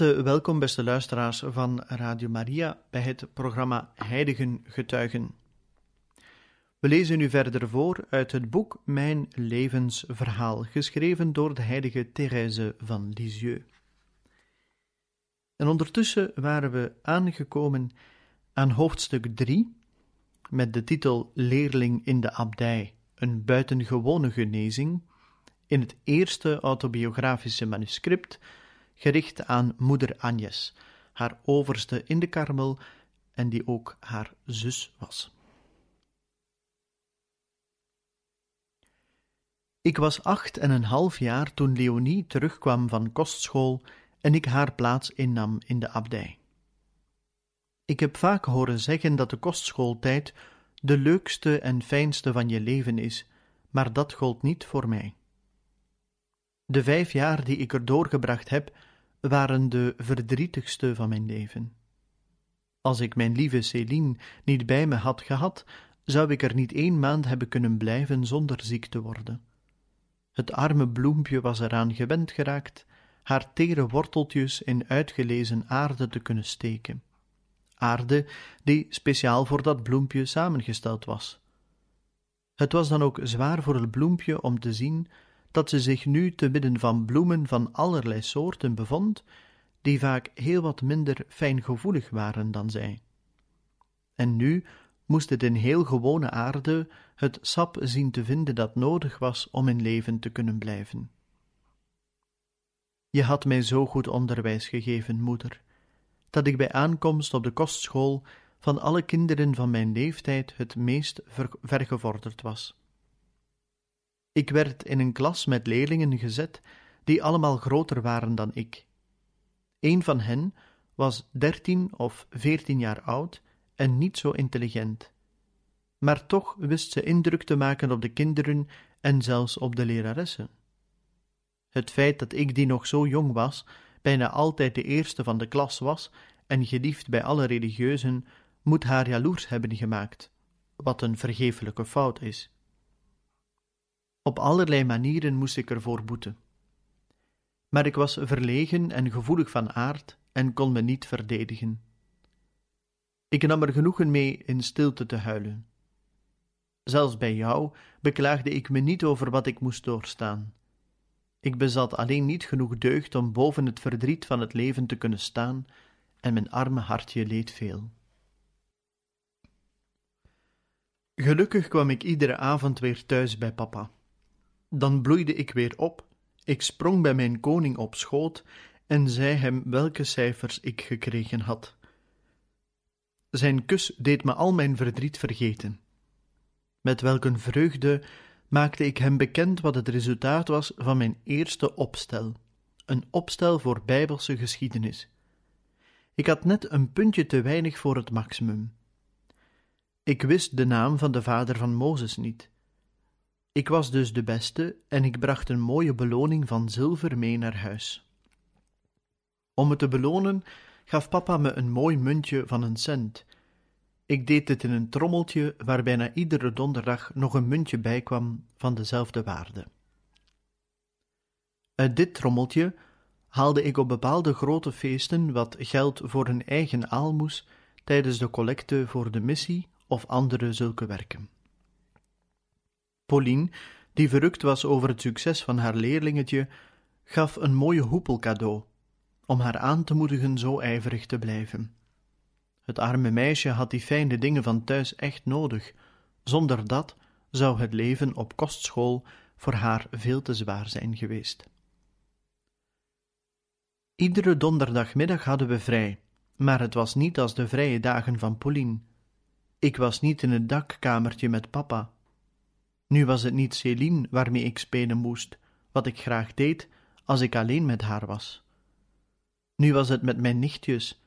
Welkom, beste luisteraars van Radio Maria, bij het programma Heiligen Getuigen. We lezen u verder voor uit het boek Mijn levensverhaal, geschreven door de heilige Thérèse van Lisieux. En ondertussen waren we aangekomen aan hoofdstuk 3, met de titel Leerling in de abdij, een buitengewone genezing, in het eerste autobiografische manuscript gericht aan moeder Agnes, haar overste in de Karmel en die ook haar zus was. Ik was acht en een half jaar toen Leonie terugkwam van kostschool en ik haar plaats innam in de abdij. Ik heb vaak horen zeggen dat de kostschooltijd de leukste en fijnste van je leven is, maar dat gold niet voor mij. De vijf jaar die ik er doorgebracht heb, waren de verdrietigste van mijn leven. Als ik mijn lieve Céline niet bij me had gehad, zou ik er niet één maand hebben kunnen blijven zonder ziek te worden. Het arme bloempje was eraan gewend geraakt haar tere worteltjes in uitgelezen aarde te kunnen steken. Aarde die speciaal voor dat bloempje samengesteld was. Het was dan ook zwaar voor het bloempje om te zien dat ze zich nu te midden van bloemen van allerlei soorten bevond, die vaak heel wat minder fijngevoelig waren dan zij. En nu moest het in heel gewone aarde het sap zien te vinden dat nodig was om in leven te kunnen blijven. Je had mij zo goed onderwijs gegeven, moeder, dat ik bij aankomst op de kostschool van alle kinderen van mijn leeftijd het meest vergevorderd was. Ik werd in een klas met leerlingen gezet die allemaal groter waren dan ik. Een van hen was dertien of veertien jaar oud en niet zo intelligent. Maar toch wist ze indruk te maken op de kinderen en zelfs op de leraressen. Het feit dat ik, die nog zo jong was, bijna altijd de eerste van de klas was en geliefd bij alle religieuzen, moet haar jaloers hebben gemaakt, wat een vergeeflijke fout is. Op allerlei manieren moest ik ervoor boeten. Maar ik was verlegen en gevoelig van aard en kon me niet verdedigen. Ik nam er genoegen mee in stilte te huilen. Zelfs bij jou beklaagde ik me niet over wat ik moest doorstaan. Ik bezat alleen niet genoeg deugd om boven het verdriet van het leven te kunnen staan, en mijn arme hartje leed veel. Gelukkig kwam ik iedere avond weer thuis bij papa. Dan bloeide ik weer op, ik sprong bij mijn koning op schoot en zei hem welke cijfers ik gekregen had. Zijn kus deed me al mijn verdriet vergeten. Met welke vreugde maakte ik hem bekend wat het resultaat was van mijn eerste opstel, een opstel voor bijbelse geschiedenis. Ik had net een puntje te weinig voor het maximum. Ik wist de naam van de vader van Mozes niet. Ik was dus de beste en ik bracht een mooie beloning van zilver mee naar huis. Om me te belonen gaf papa me een mooi muntje van een cent. Ik deed het in een trommeltje waar bijna iedere donderdag nog een muntje bij kwam van dezelfde waarde. Uit dit trommeltje haalde ik op bepaalde grote feesten wat geld voor een eigen aalmoes tijdens de collecte voor de missie of andere zulke werken. Pauline, die verrukt was over het succes van haar leerlingetje, gaf een mooie hoepel cadeau, om haar aan te moedigen zo ijverig te blijven. Het arme meisje had die fijne dingen van thuis echt nodig, zonder dat zou het leven op kostschool voor haar veel te zwaar zijn geweest. Iedere donderdagmiddag hadden we vrij, maar het was niet als de vrije dagen van Pauline. Ik was niet in het dakkamertje met papa, Nu was het niet Céline waarmee ik spelen moest, wat ik graag deed als ik alleen met haar was. Nu was het met mijn nichtjes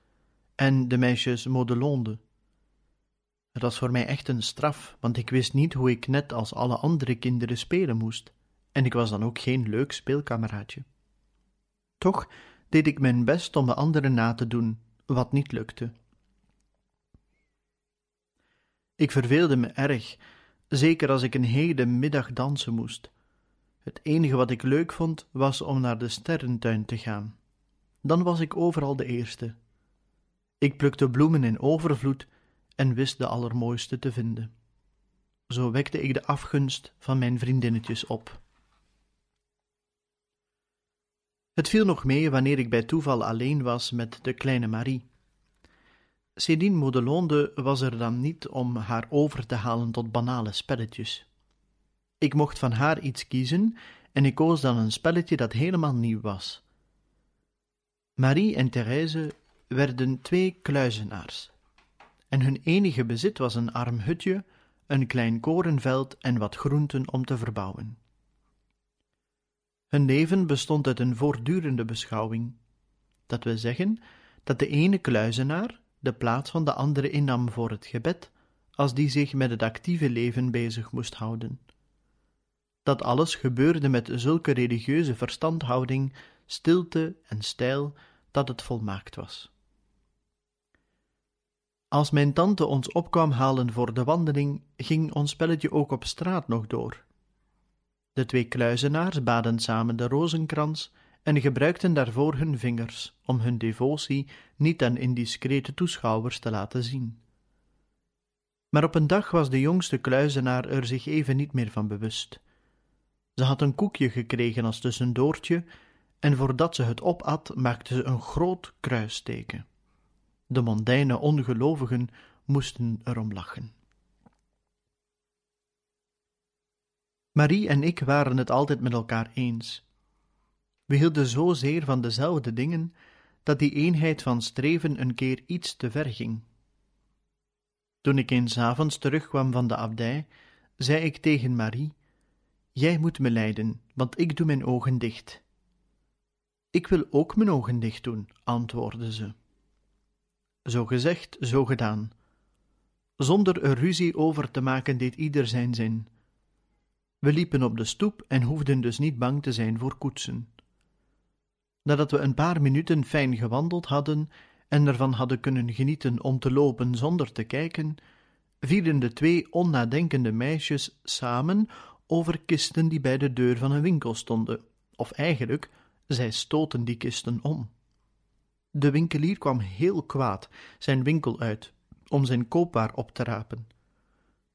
en de meisjes Modelonde. Het was voor mij echt een straf, want ik wist niet hoe ik net als alle andere kinderen spelen moest, en ik was dan ook geen leuk speelkameraadje. Toch deed ik mijn best om de anderen na te doen, wat niet lukte. Ik verveelde me erg, zeker als ik een hele middag dansen moest. Het enige wat ik leuk vond was om naar de sterrentuin te gaan. Dan was ik overal de eerste. Ik plukte bloemen in overvloed en wist de allermooiste te vinden. Zo wekte ik de afgunst van mijn vriendinnetjes op. Het viel nog mee wanneer ik bij toeval alleen was met de kleine Marie. Céline Modelonde was er dan niet om haar over te halen tot banale spelletjes. Ik mocht van haar iets kiezen en ik koos dan een spelletje dat helemaal nieuw was. Marie en Therese werden twee kluizenaars, en hun enige bezit was een arm hutje, een klein korenveld en wat groenten om te verbouwen. Hun leven bestond uit een voortdurende beschouwing. Dat wil zeggen dat de ene kluizenaar de plaats van de andere innam voor het gebed, als die zich met het actieve leven bezig moest houden. Dat alles gebeurde met zulke religieuze verstandhouding, stilte en stijl, dat het volmaakt was. Als mijn tante ons opkwam halen voor de wandeling, ging ons spelletje ook op straat nog door. De twee kluizenaars baden samen de rozenkrans en gebruikten daarvoor hun vingers, om hun devotie niet aan indiscrete toeschouwers te laten zien. Maar op een dag was de jongste kluizenaar er zich even niet meer van bewust. Ze had een koekje gekregen als tussendoortje, en voordat ze het opat, maakte ze een groot kruisteken. De mondaine ongelovigen moesten erom lachen. Marie en ik waren het altijd met elkaar eens. We hielden zozeer van dezelfde dingen dat die eenheid van streven een keer iets te ver ging. Toen ik eens avonds terugkwam van de abdij, zei ik tegen Marie: Jij moet me leiden, want ik doe mijn ogen dicht. Ik wil ook mijn ogen dicht doen, antwoordde ze. Zo gezegd, zo gedaan. Zonder er ruzie over te maken deed ieder zijn zin. We liepen op de stoep en hoefden dus niet bang te zijn voor koetsen. Nadat we een paar minuten fijn gewandeld hadden en ervan hadden kunnen genieten om te lopen zonder te kijken, vielen de twee onnadenkende meisjes samen over kisten die bij de deur van een winkel stonden, of eigenlijk, zij stoten die kisten om. De winkelier kwam heel kwaad zijn winkel uit om zijn koopwaar op te rapen.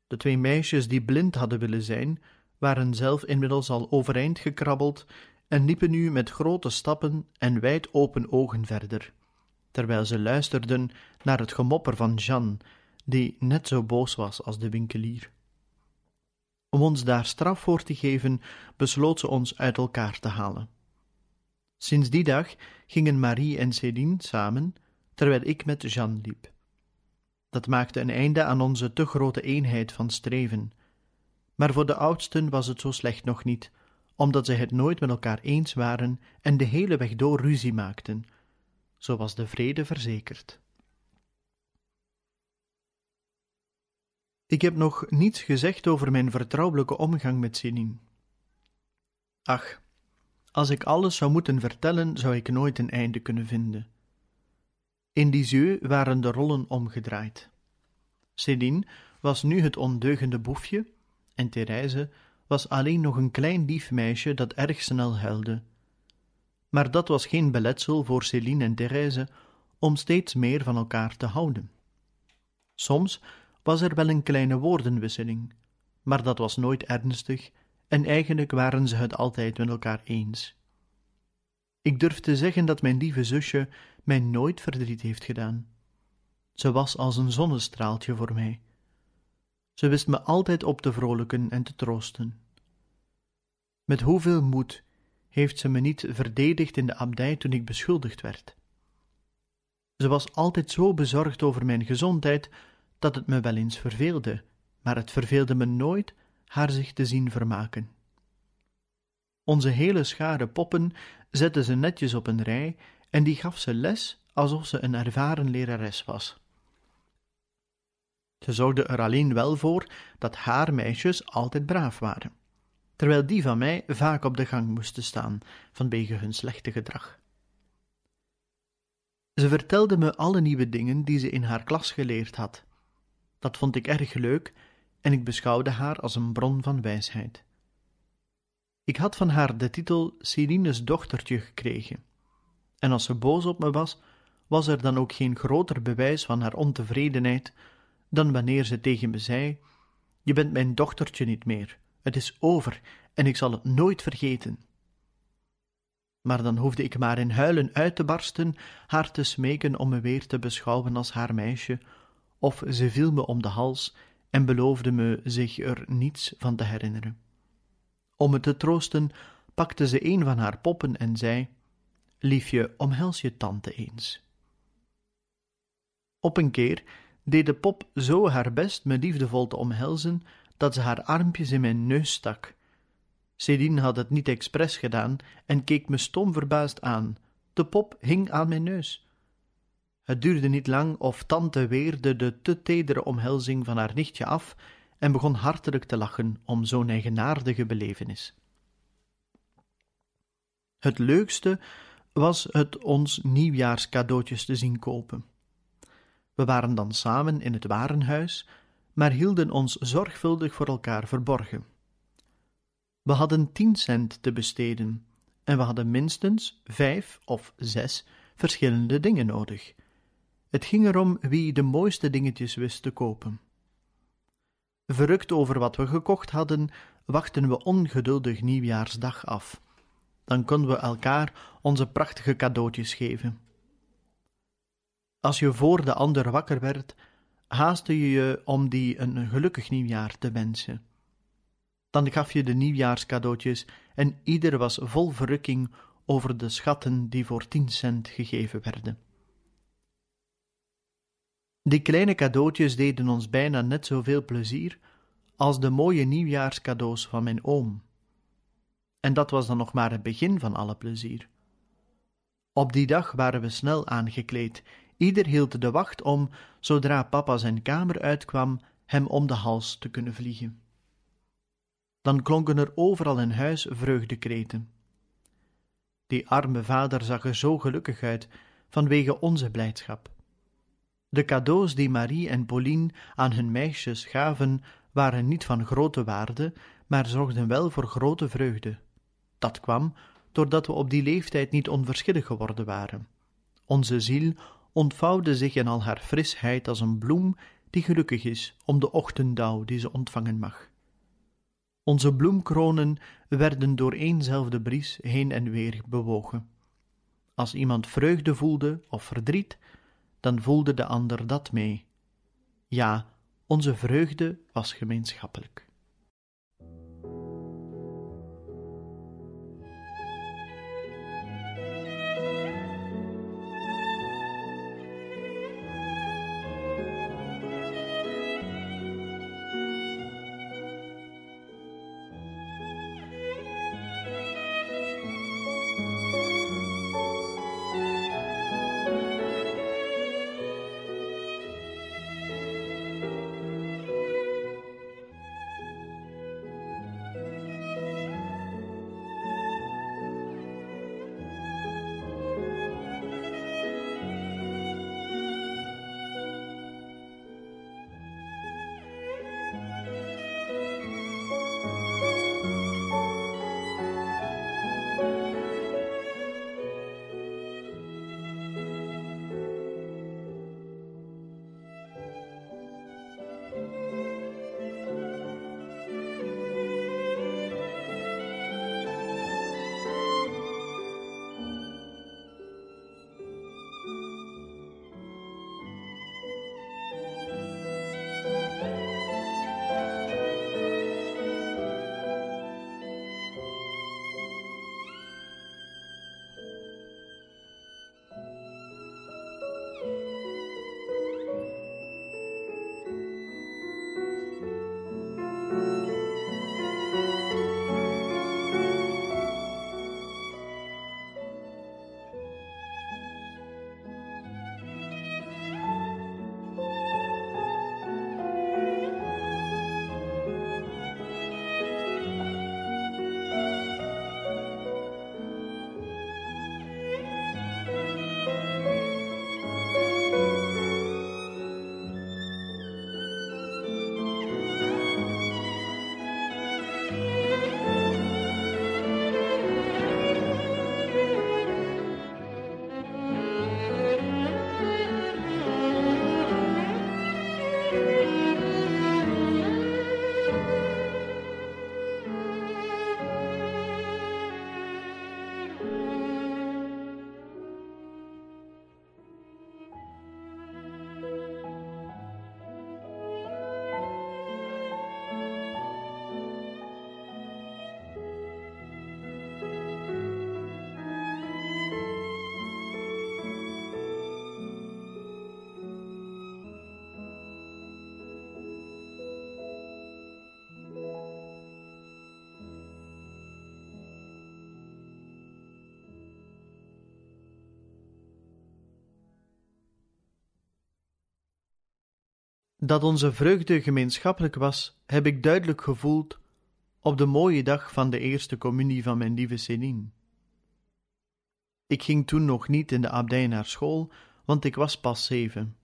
De twee meisjes die blind hadden willen zijn, waren zelf inmiddels al overeind gekrabbeld en liepen nu met grote stappen en wijd open ogen verder, terwijl ze luisterden naar het gemopper van Jeanne, die net zo boos was als de winkelier. Om ons daar straf voor te geven, besloot ze ons uit elkaar te halen. Sinds die dag gingen Marie en Céline samen, terwijl ik met Jeanne liep. Dat maakte een einde aan onze te grote eenheid van streven. Maar voor de oudsten was het zo slecht nog niet, omdat zij het nooit met elkaar eens waren en de hele weg door ruzie maakten. Zo was de vrede verzekerd. Ik heb nog niets gezegd over mijn vertrouwelijke omgang met Sinin. Ach, als ik alles zou moeten vertellen, zou ik nooit een einde kunnen vinden. In Lisieux waren de rollen omgedraaid. Céline was nu het ondeugende boefje, en Therese was alleen nog een klein lief meisje dat erg snel huilde. Maar dat was geen beletsel voor Céline en Therese om steeds meer van elkaar te houden. Soms was er wel een kleine woordenwisseling, maar dat was nooit ernstig en eigenlijk waren ze het altijd met elkaar eens. Ik durf te zeggen dat mijn lieve zusje mij nooit verdriet heeft gedaan. Ze was als een zonnestraaltje voor mij. Ze wist me altijd op te vrolijken en te troosten. Met hoeveel moed heeft ze me niet verdedigd in de abdij toen ik beschuldigd werd. Ze was altijd zo bezorgd over mijn gezondheid dat het me wel eens verveelde, maar het verveelde me nooit haar zich te zien vermaken. Onze hele schare poppen zette ze netjes op een rij en die gaf ze les alsof ze een ervaren lerares was. Ze zorgde er alleen wel voor dat haar meisjes altijd braaf waren, terwijl die van mij vaak op de gang moesten staan vanwege hun slechte gedrag. Ze vertelde me alle nieuwe dingen die ze in haar klas geleerd had. Dat vond ik erg leuk en ik beschouwde haar als een bron van wijsheid. Ik had van haar de titel Celine's dochtertje gekregen, en als ze boos op me was, was er dan ook geen groter bewijs van haar ontevredenheid dan wanneer ze tegen me zei: Je bent mijn dochtertje niet meer, het is over en ik zal het nooit vergeten. Maar dan hoefde ik maar in huilen uit te barsten, haar te smeken om me weer te beschouwen als haar meisje, of ze viel me om de hals en beloofde me zich er niets van te herinneren. Om me te troosten, pakte ze een van haar poppen en zei: Liefje, omhels je tante eens. Op een keer deed de pop zo haar best me liefdevol te omhelzen dat ze haar armpjes in mijn neus stak. Céline had het niet expres gedaan en keek me stom verbaasd aan. De pop hing aan mijn neus. Het duurde niet lang of tante weerde de te tedere omhelzing van haar nichtje af en begon hartelijk te lachen om zo'n eigenaardige belevenis. Het leukste was het ons nieuwjaarscadeautjes te zien kopen. We waren dan samen in het warenhuis, maar hielden ons zorgvuldig voor elkaar verborgen. We hadden tien cent te besteden en we hadden minstens vijf of zes verschillende dingen nodig. Het ging erom wie de mooiste dingetjes wist te kopen. Verrukt over wat we gekocht hadden, wachten we ongeduldig nieuwjaarsdag af. Dan konden we elkaar onze prachtige cadeautjes geven. Als je voor de ander wakker werd, haastte je je om die een gelukkig nieuwjaar te wensen. Dan gaf je de nieuwjaarscadeautjes en ieder was vol verrukking over de schatten die voor tien cent gegeven werden. Die kleine cadeautjes deden ons bijna net zoveel plezier als de mooie nieuwjaarscadeaus van mijn oom. En dat was dan nog maar het begin van alle plezier. Op die dag waren we snel aangekleed, Ieder hield de wacht om, zodra papa zijn kamer uitkwam, hem om de hals te kunnen vliegen. Dan klonken er overal in huis vreugdekreten. Die arme vader zag er zo gelukkig uit vanwege onze blijdschap. De cadeaus die Marie en Pauline aan hun meisjes gaven, waren niet van grote waarde, maar zorgden wel voor grote vreugde. Dat kwam doordat we op die leeftijd niet onverschillig geworden waren. Onze ziel ontvouwde zich in al haar frisheid als een bloem die gelukkig is om de ochtenddauw die ze ontvangen mag. Onze bloemkronen werden door éénzelfde bries heen en weer bewogen. Als iemand vreugde voelde of verdriet, dan voelde de ander dat mee. Ja, onze vreugde was gemeenschappelijk. Dat onze vreugde gemeenschappelijk was, heb ik duidelijk gevoeld op de mooie dag van de eerste communie van mijn lieve Céline. Ik ging toen nog niet in de abdij naar school, want ik was pas zeven.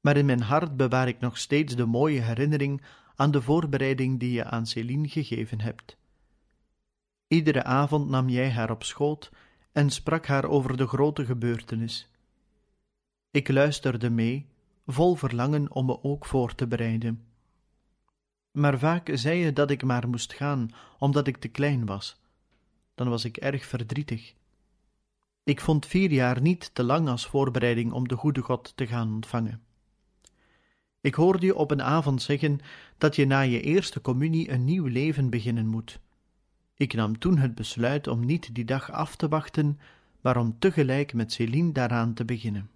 Maar in mijn hart bewaar ik nog steeds de mooie herinnering aan de voorbereiding die je aan Céline gegeven hebt. Iedere avond nam jij haar op schoot en sprak haar over de grote gebeurtenis. Ik luisterde mee, vol verlangen om me ook voor te bereiden. Maar vaak zei je dat ik maar moest gaan, omdat ik te klein was. Dan was ik erg verdrietig. Ik vond vier jaar niet te lang als voorbereiding om de goede God te gaan ontvangen. Ik hoorde je op een avond zeggen dat je na je eerste communie een nieuw leven beginnen moet. Ik nam toen het besluit om niet die dag af te wachten, maar om tegelijk met Céline daaraan te beginnen.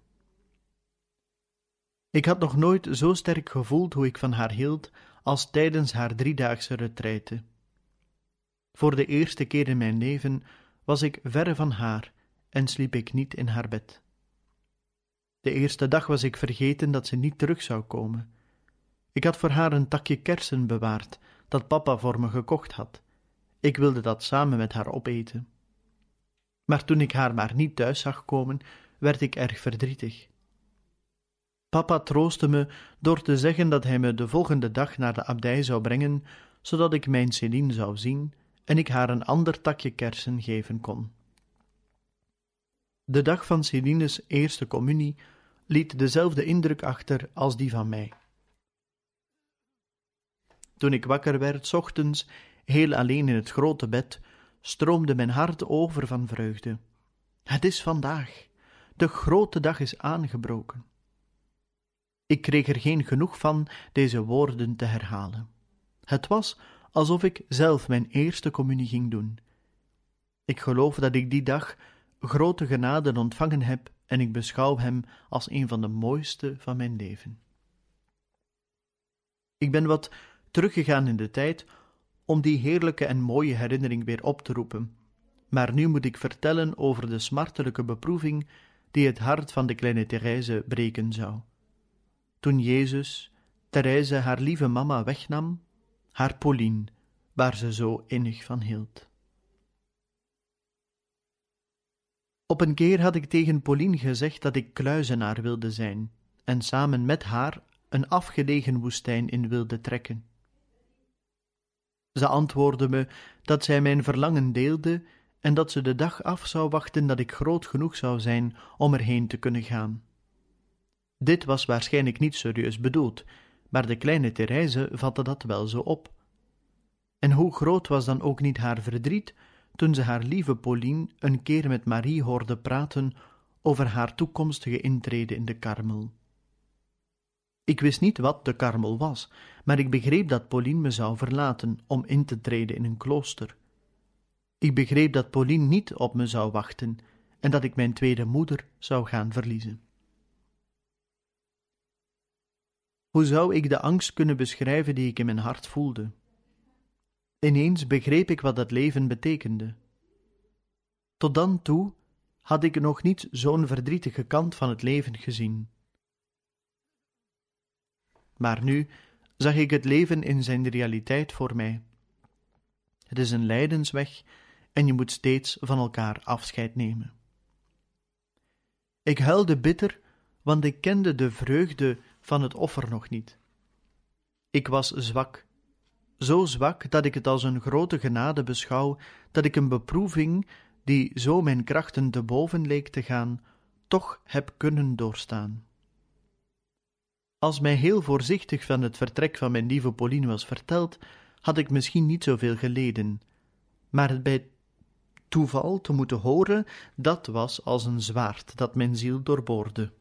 Ik had nog nooit zo sterk gevoeld hoe ik van haar hield als tijdens haar driedaagse retraite. Voor de eerste keer in mijn leven was ik verre van haar en sliep ik niet in haar bed. De eerste dag was ik vergeten dat ze niet terug zou komen. Ik had voor haar een takje kersen bewaard dat papa voor me gekocht had. Ik wilde dat samen met haar opeten. Maar toen ik haar maar niet thuis zag komen, werd ik erg verdrietig. Papa troostte me door te zeggen dat hij me de volgende dag naar de abdij zou brengen, zodat ik mijn Céline zou zien en ik haar een ander takje kersen geven kon. De dag van Celine's eerste communie liet dezelfde indruk achter als die van mij. Toen ik wakker werd, ochtends, heel alleen in het grote bed, stroomde mijn hart over van vreugde. Het is vandaag. De grote dag is aangebroken. Ik kreeg er geen genoeg van deze woorden te herhalen. Het was alsof ik zelf mijn eerste communie ging doen. Ik geloof dat ik die dag grote genade ontvangen heb en ik beschouw hem als een van de mooiste van mijn leven. Ik ben wat teruggegaan in de tijd om die heerlijke en mooie herinnering weer op te roepen, maar nu moet ik vertellen over de smartelijke beproeving die het hart van de kleine Therese breken zou. Toen Jezus Therese haar lieve mama wegnam, haar Pauline, waar ze zo innig van hield. Op een keer had ik tegen Pauline gezegd dat ik kluizenaar wilde zijn en samen met haar een afgelegen woestijn in wilde trekken. Ze antwoordde me dat zij mijn verlangen deelde en dat ze de dag af zou wachten dat ik groot genoeg zou zijn om erheen te kunnen gaan. Dit was waarschijnlijk niet serieus bedoeld, maar de kleine Therese vatte dat wel zo op. En hoe groot was dan ook niet haar verdriet toen ze haar lieve Pauline een keer met Marie hoorde praten over haar toekomstige intrede in de Karmel. Ik wist niet wat de Karmel was, maar ik begreep dat Pauline me zou verlaten om in te treden in een klooster. Ik begreep dat Pauline niet op me zou wachten en dat ik mijn tweede moeder zou gaan verliezen. Hoe zou ik de angst kunnen beschrijven die ik in mijn hart voelde? Ineens begreep ik wat dat leven betekende. Tot dan toe had ik nog niet zo'n verdrietige kant van het leven gezien. Maar nu zag ik het leven in zijn realiteit voor mij. Het is een lijdensweg en je moet steeds van elkaar afscheid nemen. Ik huilde bitter, want ik kende de vreugde van het offer nog niet. Ik was zwak zo zwak dat ik het als een grote genade beschouw dat ik een beproeving, die zo mijn krachten te boven leek te gaan, toch heb kunnen doorstaan. Als mij heel voorzichtig van het vertrek van mijn lieve Pauline was verteld, had ik misschien niet zoveel geleden, maar het bij toeval te moeten horen, dat was als een zwaard dat mijn ziel doorboorde.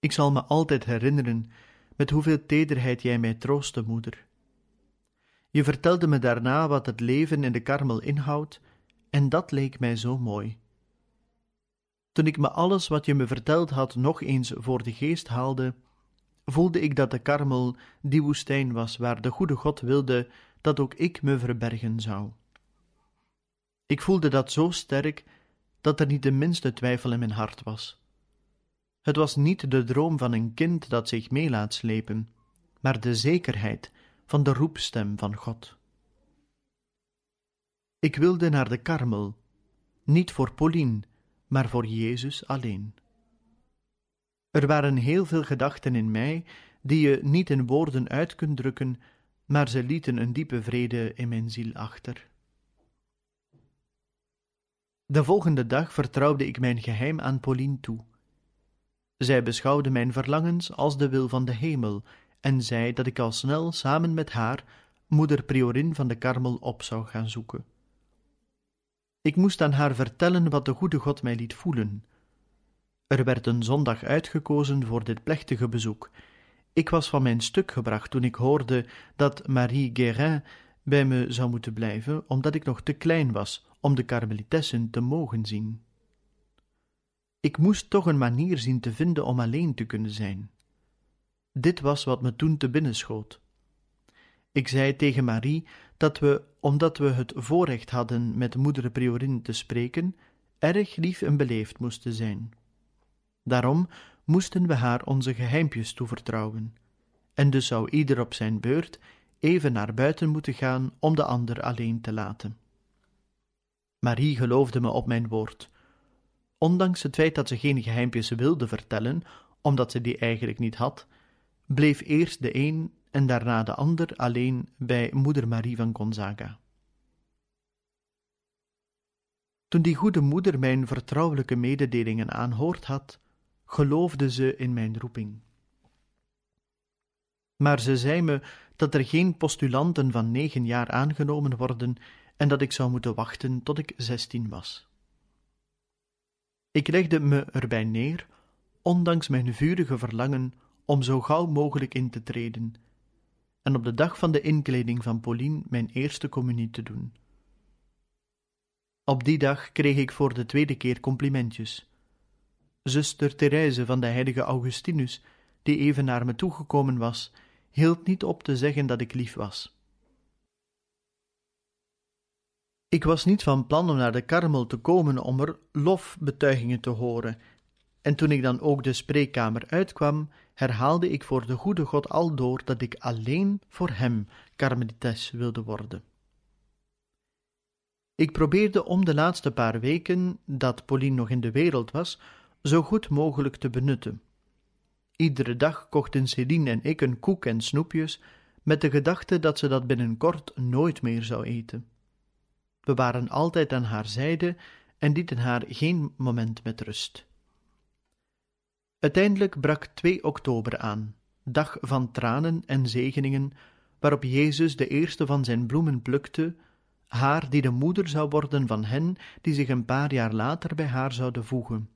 Ik zal me altijd herinneren met hoeveel tederheid jij mij troostte, moeder. Je vertelde me daarna wat het leven in de karmel inhoudt, en dat leek mij zo mooi. Toen ik me alles wat je me verteld had nog eens voor de geest haalde, voelde ik dat de karmel die woestijn was waar de goede God wilde dat ook ik me verbergen zou. Ik voelde dat zo sterk dat er niet de minste twijfel in mijn hart was. Het was niet de droom van een kind dat zich mee laat slepen, maar de zekerheid van de roepstem van God. Ik wilde naar de karmel, niet voor Pauline, maar voor Jezus alleen. Er waren heel veel gedachten in mij die je niet in woorden uit kunt drukken, maar ze lieten een diepe vrede in mijn ziel achter. De volgende dag vertrouwde ik mijn geheim aan Pauline toe. Zij beschouwde mijn verlangens als de wil van de hemel en zei dat ik al snel samen met haar, moeder priorin van de Karmel, op zou gaan zoeken. Ik moest aan haar vertellen wat de goede God mij liet voelen. Er werd een zondag uitgekozen voor dit plechtige bezoek. Ik was van mijn stuk gebracht toen ik hoorde dat Marie Guérin bij me zou moeten blijven, omdat ik nog te klein was om de karmelitessen te mogen zien. Ik moest toch een manier zien te vinden om alleen te kunnen zijn. Dit was wat me toen te binnen schoot. Ik zei tegen Marie dat we, omdat we het voorrecht hadden met moeder priorin te spreken, erg lief en beleefd moesten zijn. Daarom moesten we haar onze geheimpjes toevertrouwen, en dus zou ieder op zijn beurt even naar buiten moeten gaan om de ander alleen te laten. Marie geloofde me op mijn woord. Ondanks het feit dat ze geen geheimpjes wilde vertellen, omdat ze die eigenlijk niet had, bleef eerst de een en daarna de ander alleen bij moeder Marie van Gonzaga. Toen die goede moeder mijn vertrouwelijke mededelingen aanhoord had, geloofde ze in mijn roeping. Maar ze zei me dat er geen postulanten van negen jaar aangenomen worden en dat ik zou moeten wachten tot ik zestien was. Ik legde me erbij neer, ondanks mijn vurige verlangen om zo gauw mogelijk in te treden, en op de dag van de inkleding van Pauline mijn eerste communie te doen. Op die dag kreeg ik voor de tweede keer complimentjes. Zuster Therese van de heilige Augustinus, die even naar me toegekomen was, hield niet op te zeggen dat ik lief was. Ik was niet van plan om naar de karmel te komen om er lofbetuigingen te horen, en toen ik dan ook de spreekkamer uitkwam, herhaalde ik voor de goede God aldoor dat ik alleen voor hem karmelites wilde worden. Ik probeerde om de laatste paar weken, dat Pauline nog in de wereld was, zo goed mogelijk te benutten. Iedere dag kochten Céline en ik een koek en snoepjes, met de gedachte dat ze dat binnenkort nooit meer zou eten. We waren altijd aan haar zijde en lieten haar geen moment met rust. Uiteindelijk brak 2 oktober aan, dag van tranen en zegeningen, waarop Jezus de eerste van zijn bloemen plukte, haar die de moeder zou worden van hen die zich een paar jaar later bij haar zouden voegen.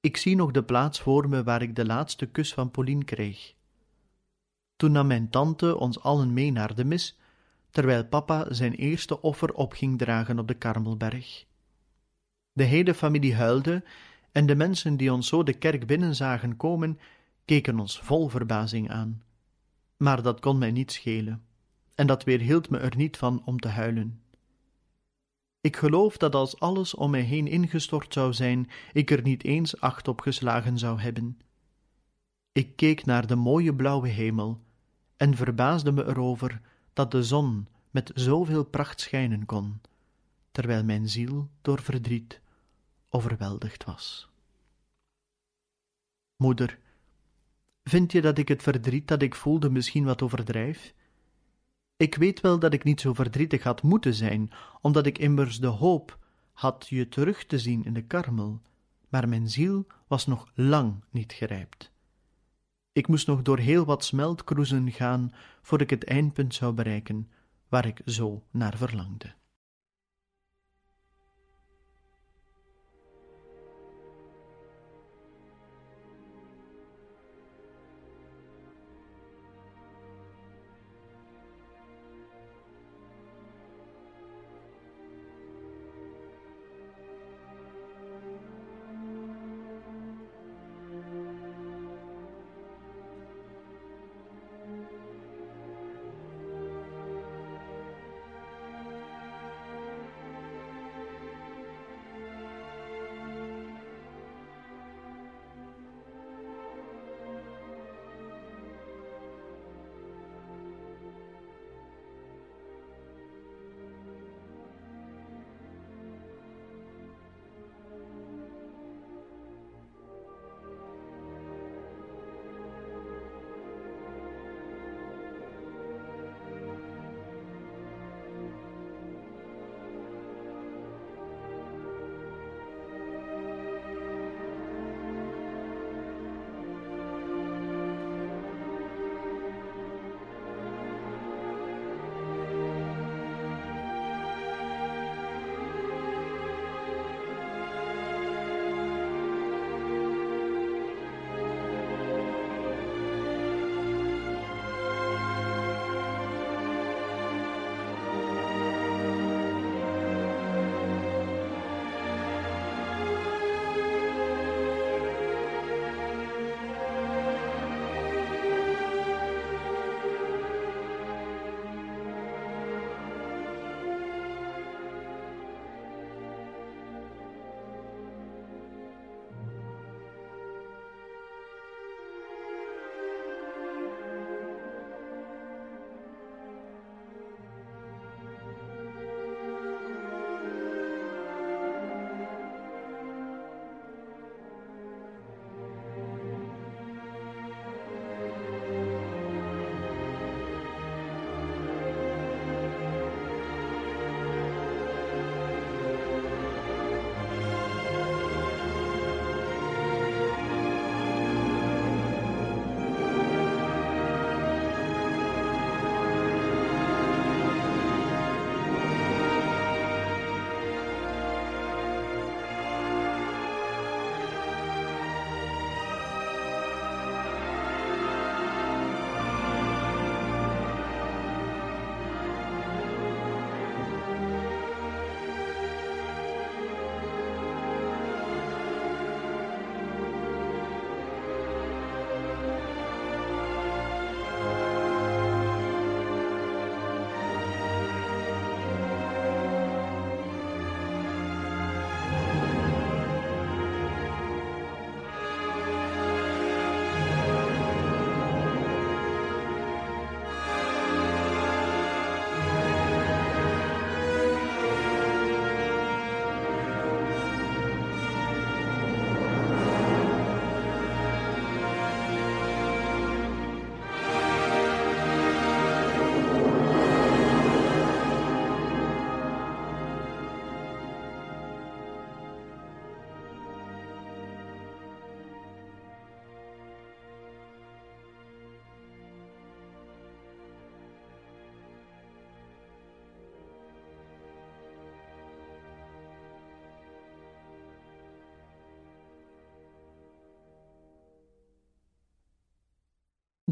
Ik zie nog de plaats voor me waar ik de laatste kus van Pauline kreeg. Toen nam mijn tante ons allen mee naar de mis, terwijl papa zijn eerste offer op ging dragen op de Karmelberg. De hele familie huilde en de mensen die ons zo de kerk binnen zagen komen, keken ons vol verbazing aan. Maar dat kon mij niet schelen, en dat weerhield me er niet van om te huilen. Ik geloof dat als alles om mij heen ingestort zou zijn, ik er niet eens acht op geslagen zou hebben. Ik keek naar de mooie blauwe hemel en verbaasde me erover dat de zon met zoveel pracht schijnen kon, terwijl mijn ziel door verdriet overweldigd was. Moeder, vind je dat ik het verdriet dat ik voelde misschien wat overdrijf? Ik weet wel dat ik niet zo verdrietig had moeten zijn, omdat ik immers de hoop had je terug te zien in de karmel, maar mijn ziel was nog lang niet gerijpt. Ik moest nog door heel wat smeltkroezen gaan, voor ik het eindpunt zou bereiken, waar ik zo naar verlangde.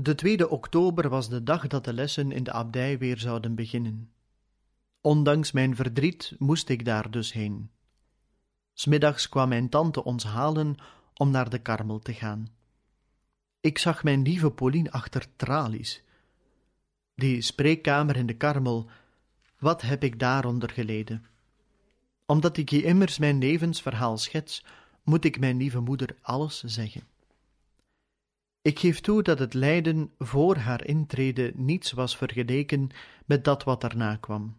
De tweede oktober was de dag dat de lessen in de abdij weer zouden beginnen. Ondanks mijn verdriet moest ik daar dus heen. Smiddags kwam mijn tante ons halen om naar de karmel te gaan. Ik zag mijn lieve Pauline achter tralies. Die spreekkamer in de karmel, wat heb ik daaronder geleden? Omdat ik je immers mijn levensverhaal schets, moet ik mijn lieve moeder alles zeggen. Ik geef toe dat het lijden voor haar intrede niets was vergeleken met dat wat daarna kwam.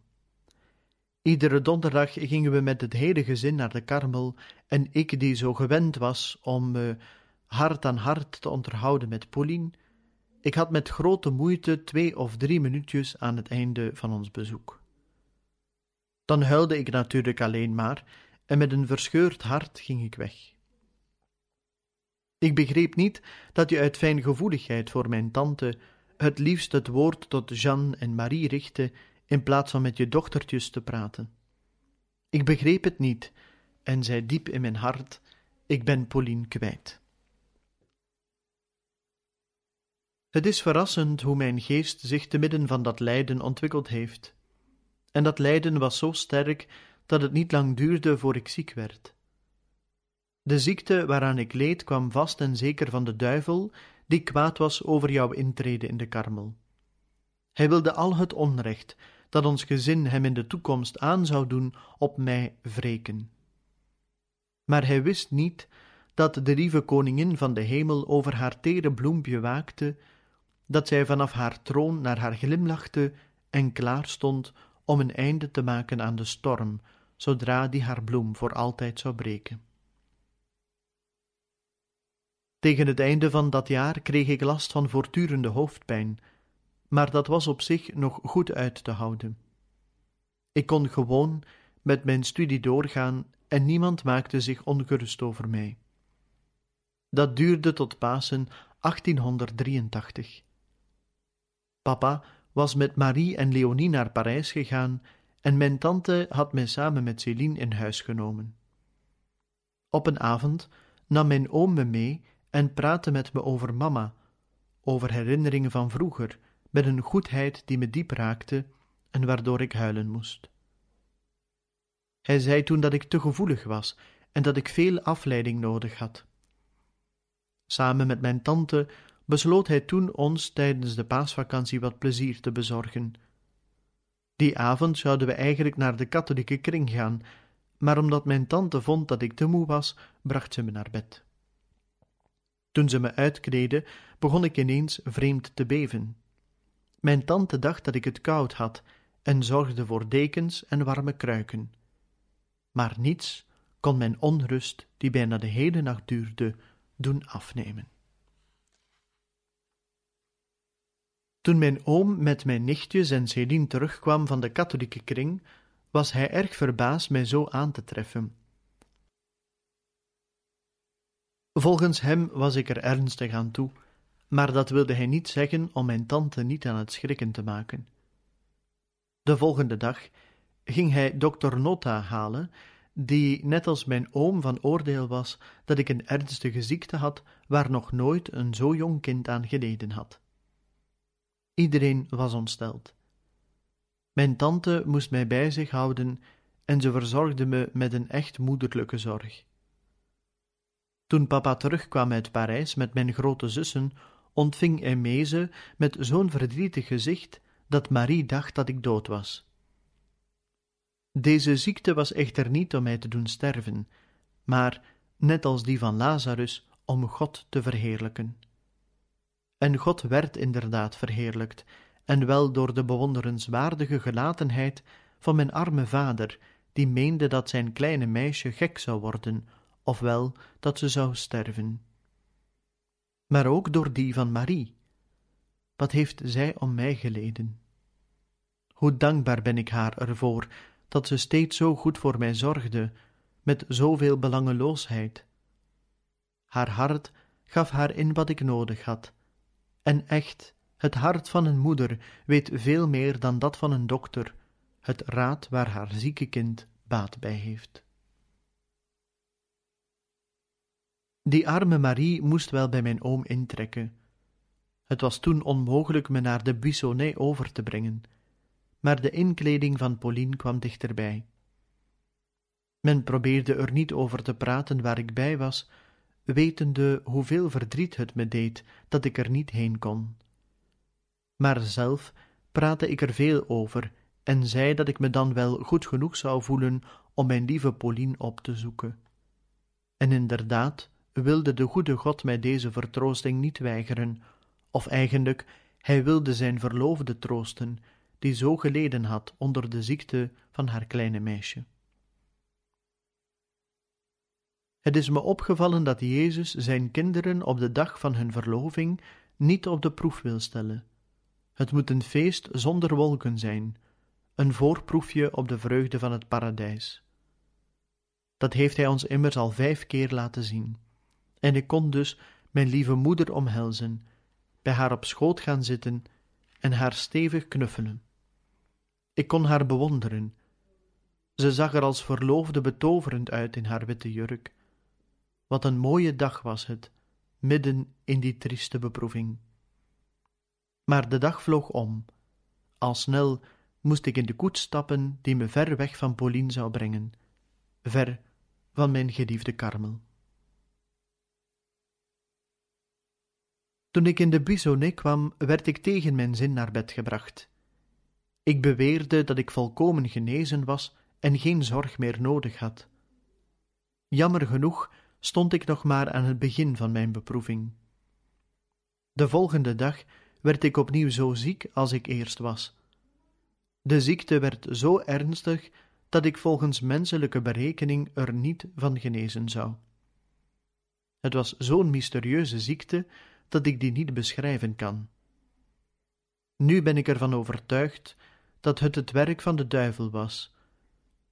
Iedere donderdag gingen we met het hele gezin naar de karmel en ik, die zo gewend was om me hart aan hart te onderhouden met Pauline, ik had met grote moeite twee of drie minuutjes aan het einde van ons bezoek. Dan huilde ik natuurlijk alleen maar en met een verscheurd hart ging ik weg. Ik begreep niet dat je uit fijngevoeligheid voor mijn tante het liefst het woord tot Jeanne en Marie richtte in plaats van met je dochtertjes te praten. Ik begreep het niet en zei diep in mijn hart: Ik ben Pauline kwijt. Het is verrassend hoe mijn geest zich te midden van dat lijden ontwikkeld heeft. En dat lijden was zo sterk dat het niet lang duurde voor ik ziek werd. De ziekte waaraan ik leed kwam vast en zeker van de duivel, die kwaad was over jouw intrede in de karmel. Hij wilde al het onrecht dat ons gezin hem in de toekomst aan zou doen, op mij wreken. Maar hij wist niet dat de lieve koningin van de hemel over haar tere bloempje waakte, dat zij vanaf haar troon naar haar glimlachte en klaar stond om een einde te maken aan de storm, zodra die haar bloem voor altijd zou breken. Tegen het einde van dat jaar kreeg ik last van voortdurende hoofdpijn, maar dat was op zich nog goed uit te houden. Ik kon gewoon met mijn studie doorgaan en niemand maakte zich ongerust over mij. Dat duurde tot Pasen 1883. Papa was met Marie en Leonie naar Parijs gegaan en mijn tante had mij samen met Céline in huis genomen. Op een avond nam mijn oom me mee en praatte met me over mama, over herinneringen van vroeger, met een goedheid die me diep raakte en waardoor ik huilen moest. Hij zei toen dat ik te gevoelig was en dat ik veel afleiding nodig had. Samen met mijn tante besloot hij toen ons tijdens de paasvakantie wat plezier te bezorgen. Die avond zouden we eigenlijk naar de katholieke kring gaan, maar omdat mijn tante vond dat ik te moe was, bracht ze me naar bed. Toen ze me uitkleedde, begon ik ineens vreemd te beven. Mijn tante dacht dat ik het koud had en zorgde voor dekens en warme kruiken. Maar niets kon mijn onrust, die bijna de hele nacht duurde, doen afnemen. Toen mijn oom met mijn nichtjes en Céline terugkwam van de katholieke kring, was hij erg verbaasd mij zo aan te treffen. Volgens hem was ik er ernstig aan toe, maar dat wilde hij niet zeggen om mijn tante niet aan het schrikken te maken. De volgende dag ging hij dokter Nota halen, die net als mijn oom van oordeel was dat ik een ernstige ziekte had waar nog nooit een zo jong kind aan geleden had. Iedereen was ontsteld. Mijn tante moest mij bij zich houden en ze verzorgde me met een echt moederlijke zorg. Toen papa terugkwam uit Parijs met mijn grote zussen, ontving Emeze met zo'n verdrietig gezicht dat Marie dacht dat ik dood was. Deze ziekte was echter niet om mij te doen sterven, maar, net als die van Lazarus, om God te verheerlijken. En God werd inderdaad verheerlijkt, en wel door de bewonderenswaardige gelatenheid van mijn arme vader, die meende dat zijn kleine meisje gek zou worden, ofwel dat ze zou sterven. Maar ook door die van Marie. Wat heeft zij om mij geleden? Hoe dankbaar ben ik haar ervoor dat ze steeds zo goed voor mij zorgde, met zoveel belangeloosheid. Haar hart gaf haar in wat ik nodig had, en echt, het hart van een moeder weet veel meer dan dat van een dokter, het raad waar haar zieke kind baat bij heeft. Die arme Marie moest wel bij mijn oom intrekken. Het was toen onmogelijk me naar de Buissonnet over te brengen, maar de inkleding van Pauline kwam dichterbij. Men probeerde er niet over te praten waar ik bij was, wetende hoeveel verdriet het me deed dat ik er niet heen kon. Maar zelf praatte ik er veel over en zei dat ik me dan wel goed genoeg zou voelen om mijn lieve Pauline op te zoeken. En inderdaad wilde de goede God mij deze vertroosting niet weigeren, of eigenlijk, hij wilde zijn verloofde troosten, die zo geleden had onder de ziekte van haar kleine meisje. Het is me opgevallen dat Jezus zijn kinderen op de dag van hun verloving niet op de proef wil stellen. Het moet een feest zonder wolken zijn, een voorproefje op de vreugde van het paradijs. Dat heeft hij ons immers al vijf keer laten zien. En ik kon dus mijn lieve moeder omhelzen, bij haar op schoot gaan zitten en haar stevig knuffelen. Ik kon haar bewonderen. Ze zag er als verloofde betoverend uit in haar witte jurk. Wat een mooie dag was het, midden in die trieste beproeving. Maar de dag vloog om. Al snel moest ik in de koets stappen die me ver weg van Pauline zou brengen, ver van mijn geliefde Karmel. Toen ik in de Buissonnet kwam, werd ik tegen mijn zin naar bed gebracht. Ik beweerde dat ik volkomen genezen was en geen zorg meer nodig had. Jammer genoeg stond ik nog maar aan het begin van mijn beproeving. De volgende dag werd ik opnieuw zo ziek als ik eerst was. De ziekte werd zo ernstig dat ik volgens menselijke berekening er niet van genezen zou. Het was zo'n mysterieuze ziekte dat ik die niet beschrijven kan. Nu ben ik ervan overtuigd dat het het werk van de duivel was,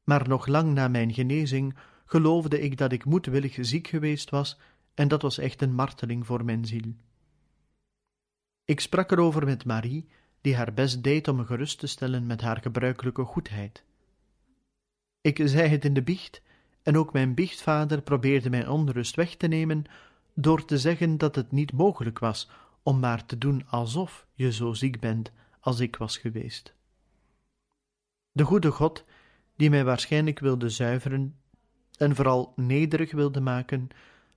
maar nog lang na mijn genezing geloofde ik dat ik moedwillig ziek geweest was, en dat was echt een marteling voor mijn ziel. Ik sprak erover met Marie, die haar best deed om me gerust te stellen met haar gebruikelijke goedheid. Ik zei het in de biecht, en ook mijn biechtvader probeerde mijn onrust weg te nemen door te zeggen dat het niet mogelijk was om maar te doen alsof je zo ziek bent als ik was geweest. De goede God, die mij waarschijnlijk wilde zuiveren en vooral nederig wilde maken,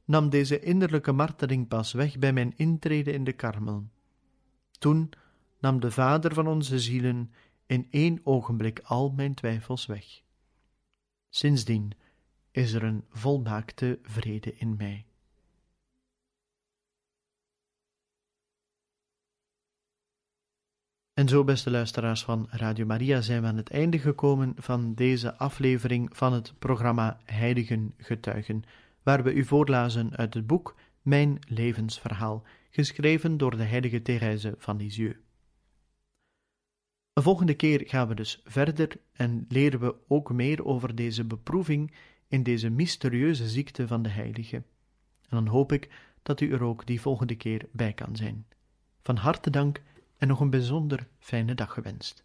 nam deze innerlijke marteling pas weg bij mijn intrede in de karmel. Toen nam de Vader van onze zielen in één ogenblik al mijn twijfels weg. Sindsdien is er een volmaakte vrede in mij. En zo, beste luisteraars van Radio Maria, zijn we aan het einde gekomen van deze aflevering van het programma Heiligen Getuigen, waar we u voorlazen uit het boek Mijn levensverhaal, geschreven door de heilige Therese van Lisieux. De volgende keer gaan we dus verder en leren we ook meer over deze beproeving in deze mysterieuze ziekte van de heilige. En dan hoop ik dat u er ook die volgende keer bij kan zijn. Van harte dank en nog een bijzonder fijne dag gewenst.